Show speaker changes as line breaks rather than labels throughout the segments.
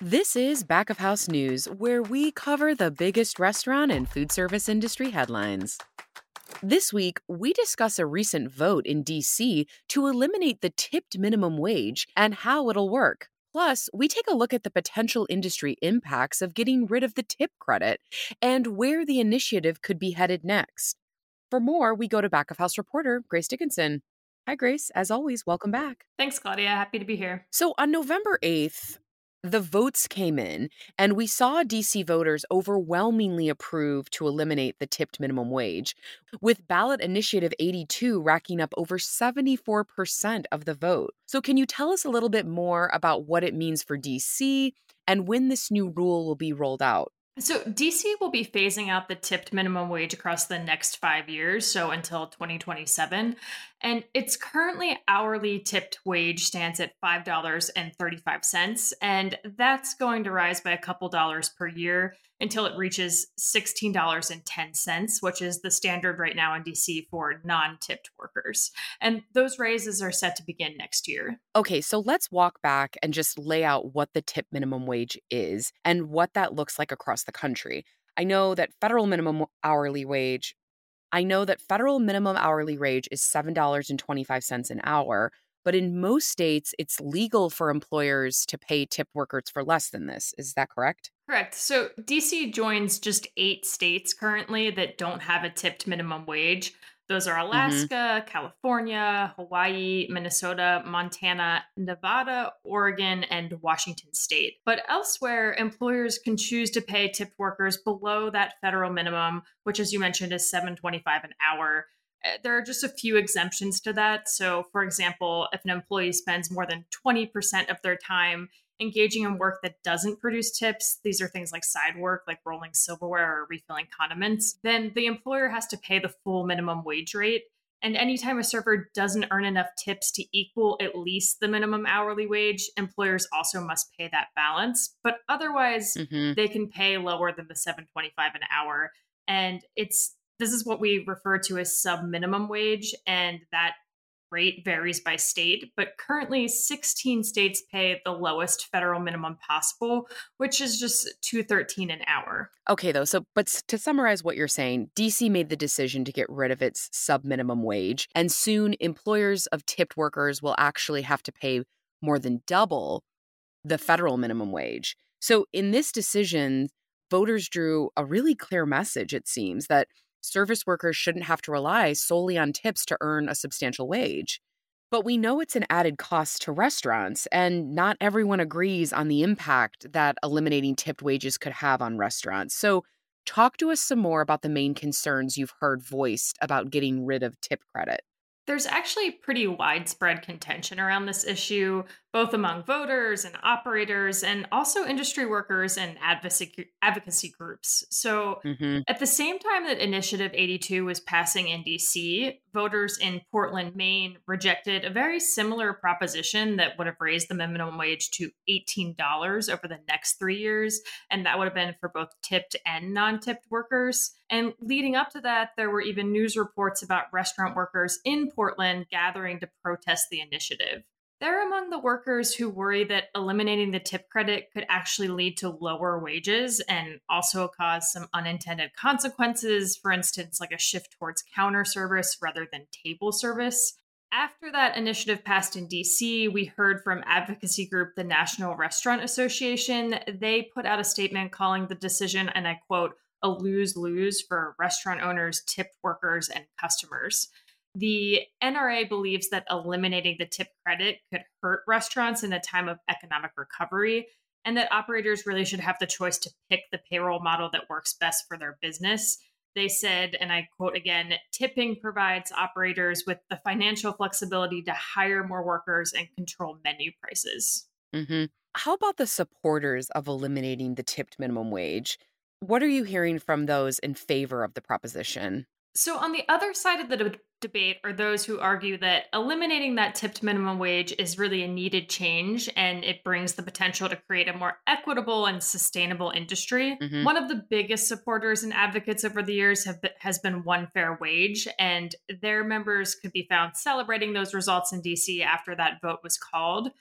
This is Back of House News, where we cover the biggest restaurant and food service industry headlines. This week, we discuss a recent vote in DC to eliminate the tipped minimum wage and how it'll work. Plus, we take a look at the potential industry impacts of getting rid of the tip credit and where the initiative could be headed next. For more, we go to Back of House reporter Grace Dickinson. Hi, Grace. As always, welcome back.
Thanks, Claudia. Happy to be here.
So, on November 8th, the votes came in, and we saw DC voters overwhelmingly approve to eliminate the tipped minimum wage, with ballot initiative 82 racking up over 74% of the vote. So, can you tell us a little bit more about what it means for DC and when this new rule will be rolled out?
So, DC will be phasing out the tipped minimum wage across the next five years, so until 2027. And its currently hourly tipped wage stands at $5.35. And that's going to rise by a couple dollars per year until it reaches $16.10, which is the standard right now in DC for non tipped workers. And those raises are set to begin next year.
Okay, so let's walk back and just lay out what the tip minimum wage is and what that looks like across the country. I know that federal minimum hourly wage I know that federal minimum hourly wage is $7.25 an hour, but in most states, it's legal for employers to pay tip workers for less than this. Is that correct?
Correct. So DC joins just eight states currently that don't have a tipped minimum wage. Those are mm-hmm. Alaska, mm-hmm. California, Hawaii, Minnesota, Montana, Nevada, Oregon, and Washington state. But elsewhere, employers can choose to pay tipped workers below that federal minimum, which as you mentioned is 725 an hour. Eh, there are just a few exemptions to that. So, for example, if an employee spends more than 20% of their time engaging in work that doesn't produce tips, these are things like side work, like rolling silverware or refilling condiments, then the employer has to pay the full minimum wage rate. And anytime a server doesn't earn enough tips to equal at least the minimum hourly wage, employers also must pay that balance. But otherwise, mm-hmm. they can pay lower than the 725 an hour. And it's this is what we refer to as sub minimum wage. And that rate varies by state, but currently 16 states pay the lowest federal minimum possible, which is just 213 an hour.
Okay though, so but to summarize what you're saying, DC made the decision to get rid of its sub minimum wage, and soon employers of tipped workers will actually have to pay more than double the federal minimum wage. So in this decision, voters drew a really clear message it seems that service workers shouldn't have to rely solely on tips to earn a substantial wage. But we know it's an added cost to restaurants, and not everyone agrees on the impact that eliminating tipped wages could have on restaurants. So, talk to us some more about the main concerns you've heard voiced about getting rid of tip credit.
There's actually pretty widespread contention around this issue, both among voters and operators, and also industry workers and advocacy, advocacy groups. So, mm-hmm. at the same time that Initiative 82 was passing in DC, voters in Portland, Maine rejected a very similar proposition that would have raised the minimum wage to $18 over the next three years. And that would have been for both tipped and non tipped workers. And leading up to that, there were even news reports about restaurant workers in Portland gathering to protest the initiative. They're among the workers who worry that eliminating the tip credit could actually lead to lower wages and also cause some unintended consequences, for instance, like a shift towards counter service rather than table service. After that initiative passed in DC, we heard from advocacy group the National Restaurant Association. They put out a statement calling the decision, and I quote, a lose lose for restaurant owners, tipped workers, and customers. The NRA believes that eliminating the tip credit could hurt restaurants in a time of economic recovery, and that operators really should have the choice to pick the payroll model that works best for their business. They said, and I quote again tipping provides operators with the financial flexibility to hire more workers and control menu prices.
Mm-hmm. How about the supporters of eliminating the tipped minimum wage? What are you hearing from those in favor of the proposition?
So, on the other side of the de- debate are those who argue that eliminating that tipped minimum wage is really a needed change and it brings the potential to create a more equitable and sustainable industry. Mm-hmm. One of the biggest supporters and advocates over the years have been, has been One Fair Wage, and their members could be found celebrating those results in DC after that vote was called.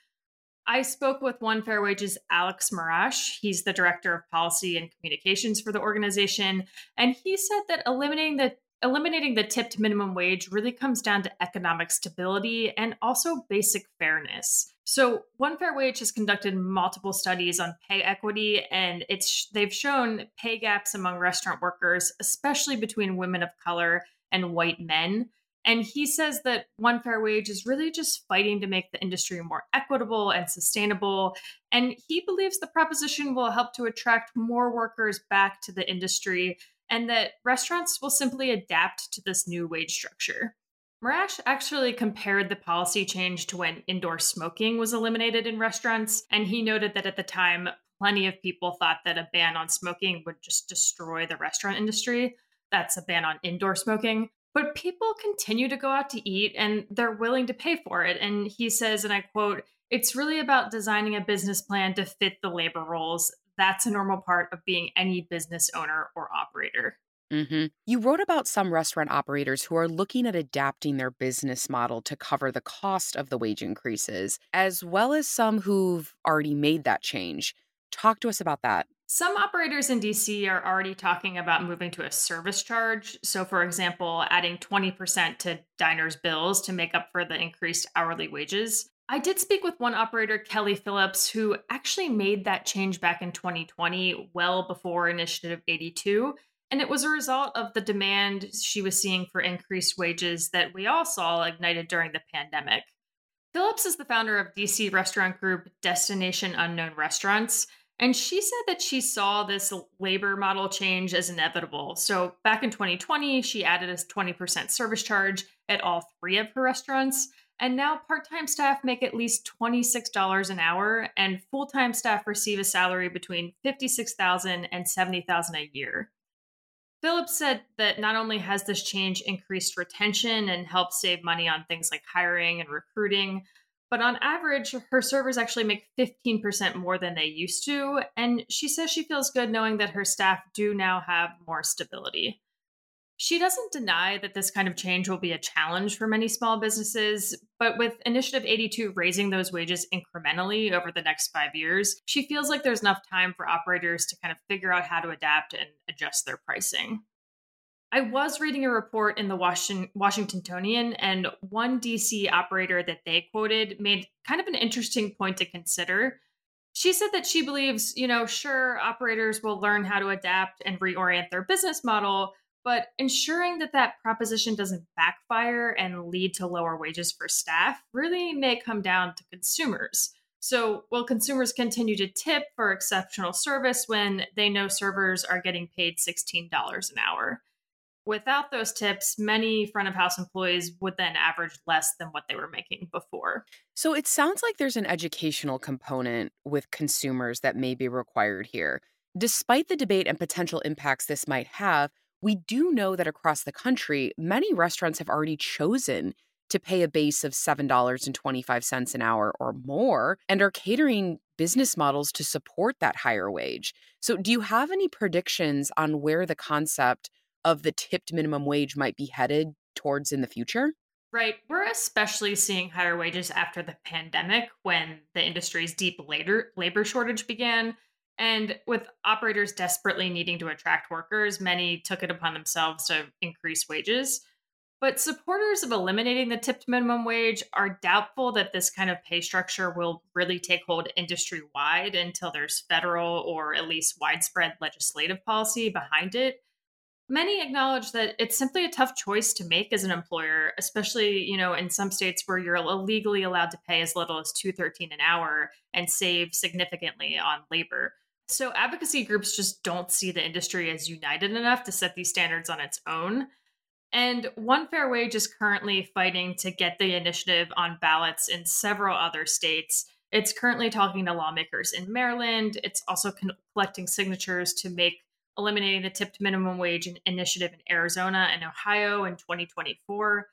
I spoke with One Fair Wages Alex Marash. He's the director of policy and communications for the organization, and he said that eliminating the eliminating the tipped minimum wage really comes down to economic stability and also basic fairness. So, One Fair Wage has conducted multiple studies on pay equity, and it's they've shown pay gaps among restaurant workers, especially between women of color and white men. And he says that One Fair Wage is really just fighting to make the industry more equitable and sustainable. And he believes the proposition will help to attract more workers back to the industry and that restaurants will simply adapt to this new wage structure. Marash actually compared the policy change to when indoor smoking was eliminated in restaurants, and he noted that at the time, plenty of people thought that a ban on smoking would just destroy the restaurant industry. That's a ban on indoor smoking. But people continue to go out to eat and they're willing to pay for it. And he says, and I quote, it's really about designing a business plan to fit the labor roles that's a normal part of being any business owner or operator.
Mm-hmm. You wrote about some restaurant operators who are looking at adapting their business model to cover the cost of the wage increases, as well as some who've already made that change. Talk to us about that.
Some operators in DC are already talking about moving to a service charge. So, for example, adding 20% to diners' bills to make up for the increased hourly wages. I did speak with one operator, Kelly Phillips, who actually made that change back in 2020, well before Initiative 82. And it was a result of the demand she was seeing for increased wages that we all saw ignited during the pandemic. Phillips is the founder of DC restaurant group Destination Unknown Restaurants. And she said that she saw this labor model change as inevitable. So back in 2020, she added a 20% service charge at all three of her restaurants. And now part time staff make at least $26 an hour, and full time staff receive a salary between $56,000 and $70,000 a year. Phillips said that not only has this change increased retention and helped save money on things like hiring and recruiting, but on average, her servers actually make 15% more than they used to. And she says she feels good knowing that her staff do now have more stability. She doesn't deny that this kind of change will be a challenge for many small businesses, but with Initiative 82 raising those wages incrementally over the next five years, she feels like there's enough time for operators to kind of figure out how to adapt and adjust their pricing. I was reading a report in the Washington, Washingtonian, and one DC operator that they quoted made kind of an interesting point to consider. She said that she believes, you know, sure, operators will learn how to adapt and reorient their business model, but ensuring that that proposition doesn't backfire and lead to lower wages for staff really may come down to consumers. So, will consumers continue to tip for exceptional service when they know servers are getting paid $16 an hour? Without those tips, many front of house employees would then average less than what they were making before.
So, it sounds like there's an educational component with consumers that may be required here. Despite the debate and potential impacts this might have, we do know that across the country, many restaurants have already chosen to pay a base of $7.25 an hour or more and are catering business models to support that higher wage. So, do you have any predictions on where the concept of the tipped minimum wage might be headed towards in the future?
Right. We're especially seeing higher wages after the pandemic when the industry's deep labor, labor shortage began and with operators desperately needing to attract workers, many took it upon themselves to increase wages. But supporters of eliminating the tipped minimum wage are doubtful that this kind of pay structure will really take hold industry wide until there's federal or at least widespread legislative policy behind it. Many acknowledge that it's simply a tough choice to make as an employer, especially, you know, in some states where you're illegally allowed to pay as little as 213 an hour and save significantly on labor. So advocacy groups just don't see the industry as united enough to set these standards on its own. And One Fair Wage is currently fighting to get the initiative on ballots in several other states. It's currently talking to lawmakers in Maryland. It's also con- collecting signatures to make eliminating the tipped minimum wage initiative in Arizona and Ohio in 2024.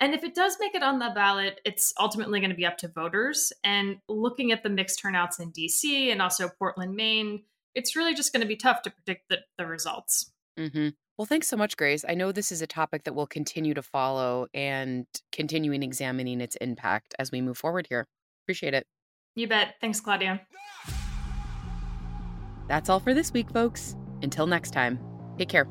And if it does make it on the ballot, it's ultimately going to be up to voters. And looking at the mixed turnouts in DC and also Portland, Maine, it's really just going to be tough to predict the, the results.
Mm-hmm. Well, thanks so much, Grace. I know this is a topic that we'll continue to follow and continuing examining its impact as we move forward here. Appreciate it.
You bet. Thanks, Claudia.
That's all for this week, folks. Until next time, take care.